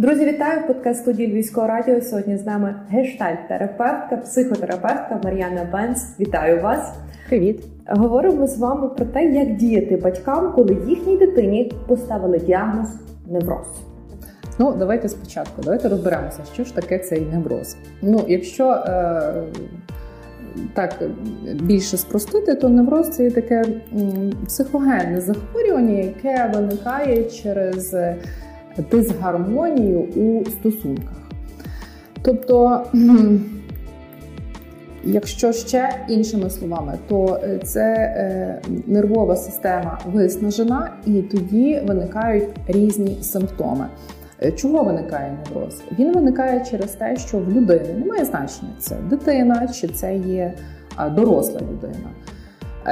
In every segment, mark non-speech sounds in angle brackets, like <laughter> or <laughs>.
Друзі, вітаю в подкаст студії Львівського радіо. Сьогодні з нами гештальт-терапевтка, психотерапевтка Мар'яна Бенц. Вітаю вас! Привіт! Говоримо з вами про те, як діяти батькам, коли їхній дитині поставили діагноз невроз. Ну, давайте спочатку. Давайте розберемося, що ж таке цей невроз. Ну, якщо е, так більше спростити, то невроз це є таке психогенне захворювання, яке виникає через дисгармонію у стосунках. Тобто, якщо ще іншими словами, то це е, нервова система виснажена, і тоді виникають різні симптоми. Е, чого виникає невроз? Він виникає через те, що в людини немає значення, це дитина чи це є доросла людина.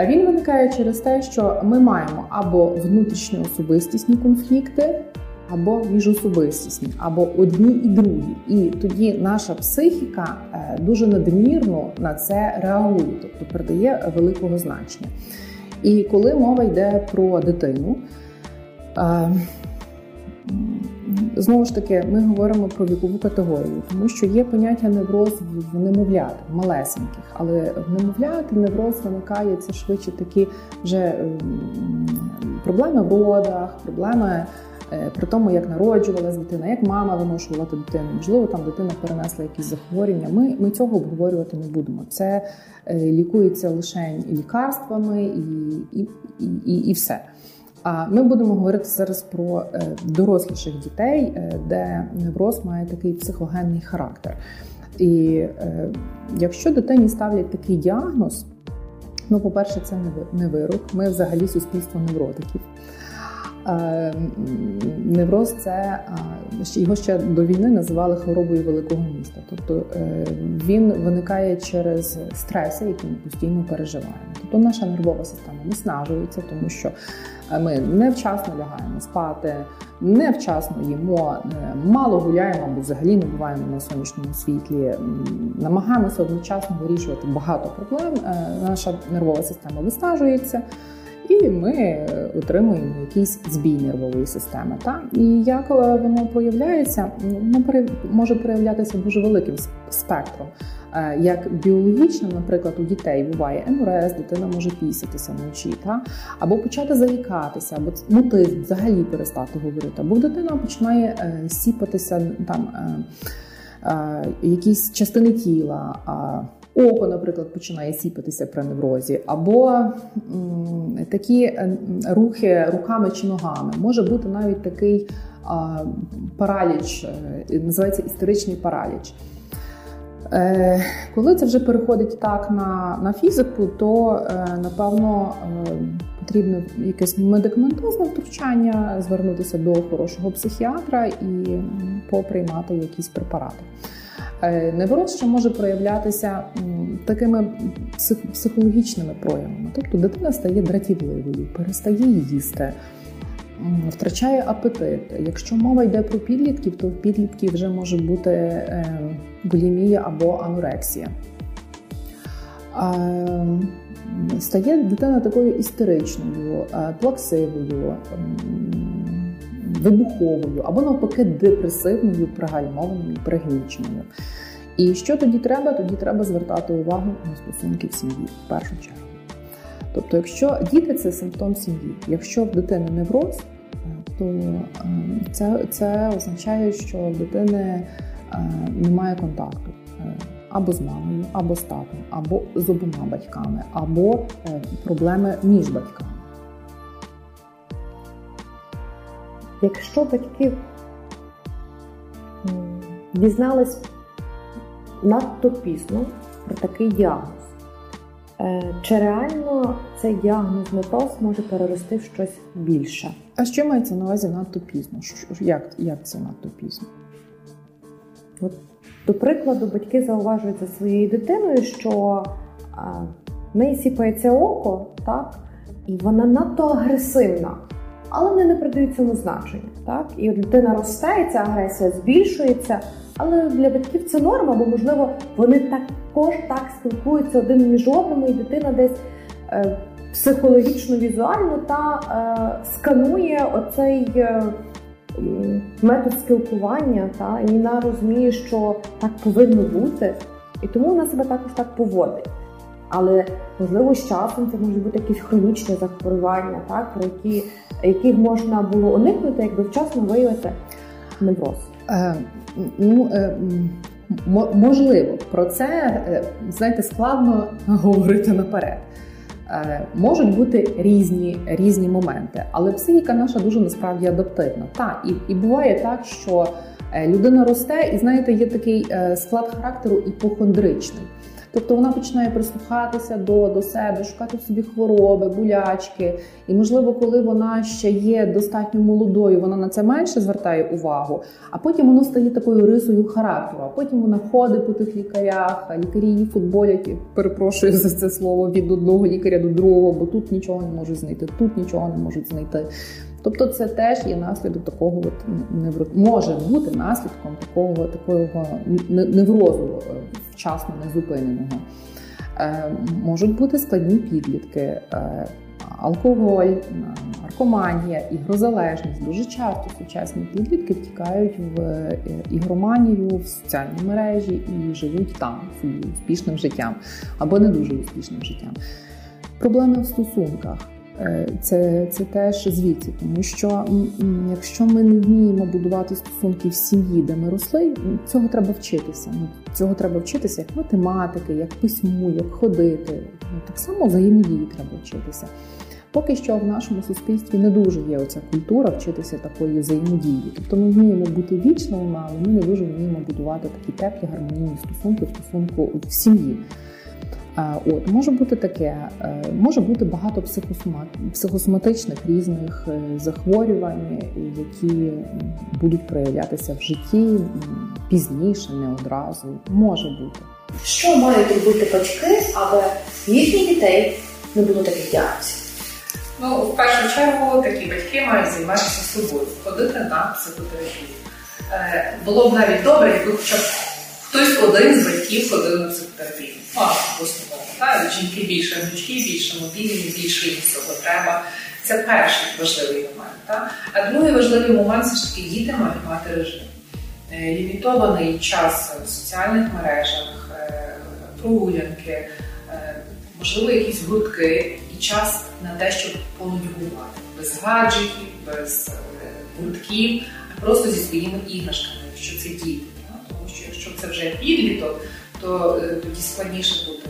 Він виникає через те, що ми маємо або внутрішньо особистісні конфлікти, або міжособистісні, або одні і другі. І тоді наша психіка е, дуже надмірно на це реагує, тобто передає великого значення. І коли мова йде про дитину, е, Знову ж таки, ми говоримо про вікову категорію, тому що є поняття невроз в немовлят, в малесеньких, але в немовлят невроз виникає це швидше такі вже проблеми в родах, проблеми Е, при тому, як народжувалася дитина, як мама виношувала дитину, можливо, там дитина перенесла якісь захворювання. Ми ми цього обговорювати не будемо. Це е, лікується лише лікарствами і, і, і, і все. А ми будемо говорити зараз про е, доросліших дітей, де невроз має такий психогенний характер. І якщо дитині ставлять такий діагноз, ну, по-перше, це не вирок. Ми взагалі суспільство невротиків. Е, невроз це його ще до війни називали хворобою великого міста. Тобто е, він виникає через стреси, які ми постійно переживаємо. Тобто наша нервова система виснажується, тому що е, ми невчасно лягаємо спати, невчасно їмо, мало гуляємо або взагалі не буваємо на сонячному світлі. Намагаємося одночасно вирішувати багато проблем. Наша нервова система виснажується і ми отримуємо якийсь збій нервової системи. Та? І як е, воно проявляється, воно може проявлятися дуже великим спектром. Е, як біологічно, наприклад, у дітей буває НРС, дитина може пісятися вночі, та? або почати заїкатися, або мути взагалі перестати говорити, або дитина починає е, сіпатися там якісь частини тіла око, наприклад, починає сіпатися при неврозі, або такі е, рухи руками чи ногами. Може бути навіть такий параліч, е, називається істеричний параліч. Е, Коли це вже переходить так на на фізику, то напевно потрібно якесь медикаментозне втручання, звернутися до хорошого психіатра і поприймати якісь препарати. Е, невроз ще може проявлятися такими психологічними проявами. Тобто дитина стає дратівливою, перестає їсти, втрачає апетит. Якщо мова йде про підлітків, то в підлітків вже може бути е, булімія або анорексія. Стає дитина такою істеричною, е, плаксивою вибуховою або навпаки депресивною, пригальмованою, пригніченою. І що тоді треба? Тоді треба звертати увагу на стосунки в сім'ї в першу чергу. Тобто, якщо діти це симптом сім'ї, якщо в дитини невроз, то ем, це це означає, що в дитини е, немає контакту е, або з мамою, або з татом, або з обома батьками, або е, проблеми між батьками. Якщо батьки дізнались надто пізно про такий діагноз, е, чи реально цей діагноз невроз може перерости в щось більше? А що мається на увазі надто пізно? Як як це надто пізно? От, До прикладу, батьки зауважують за своєю дитиною, що в неї сіпається око, так, і вона надто агресивна але вони не придають цьому значення. Так? І от дитина росте, і ця агресія збільшується. Але для батьків це норма, бо, можливо, вони також так спілкуються один між одним, і дитина десь е, психологічно, візуально та е, сканує оцей е, метод спілкування, та, і вона розуміє, що так повинно бути, і тому вона себе також так поводить. Але можливо з часом це може бути якісь хронічні захворювання, так про які яких можна було уникнути, якби вчасно виявити невроз. Е, ну, е, можливо, про це е, знаєте складно <laughs> говорити наперед. Е, можуть бути різні різні моменти, але психіка наша дуже насправді адаптивна. Та і, і буває так, що е, людина росте, і знаєте, є такий склад характеру іпохондричний. Тобто вона починає прислухатися до до себе, шукати в собі хвороби, болячки. І, можливо, коли вона ще є достатньо молодою, вона на це менше звертає увагу, а потім воно стає такою рисою характеру. А потім вона ходить по тих лікарях, а лікарі її футболять, перепрошую за це слово від одного лікаря до другого, бо тут нічого не можуть знайти, тут нічого не можуть знайти. Тобто це теж є наслідок такого от невро... може бути наслідком такого такого неврозу е, вчасно незупиненого. Е, Можуть бути складні підлітки, е, алкоголь, наркоманія, ігрозалежність. Дуже часто сучасні підлітки втікають в е, ігроманію, в соціальні мережі і живуть там собі успішним життям або не дуже успішним життям. Проблеми в стосунках. Е, це це теж звідси, тому що якщо ми не вміємо будувати стосунки в сім'ї, де ми росли, цього треба вчитися. Ну, Цього треба вчитися як математики, як письму, як ходити. Ну, Так само взаємодії треба вчитися. Поки що в нашому суспільстві не дуже є оця культура вчитися такої взаємодії. Тобто ми вміємо бути вічними, але ми не дуже вміємо будувати такі теплі гармонійні стосунки в стосунку в сім'ї. От може бути таке, е, може бути багато психосоматичних різних е, захворювань, які будуть проявлятися в житті пізніше, не одразу. Може бути. Що мають робити батьки, аби їхніх дітей не було таких діагнозів? Ну, в першу чергу, такі батьки мають займатися собою, ходити на психотерапію. Е, було б навіть добре, якби хоча б хтось один з батьків ходив на психотерапію. Мама, та жінки більше гнучки, більше мобільні, більше їм всього треба. Це перший важливий момент. Та? А другий важливий момент все ж таки діти мають мати режим. Е, лімітований час в соціальних мережах, е, прогулянки, е, можливо, якісь гуртки і час на те, щоб понудьгувати. Без гаджетів, без гуртків, а просто зі своїми іграшками, якщо це діти. Тому що якщо це вже підліток, то тоді складніше буде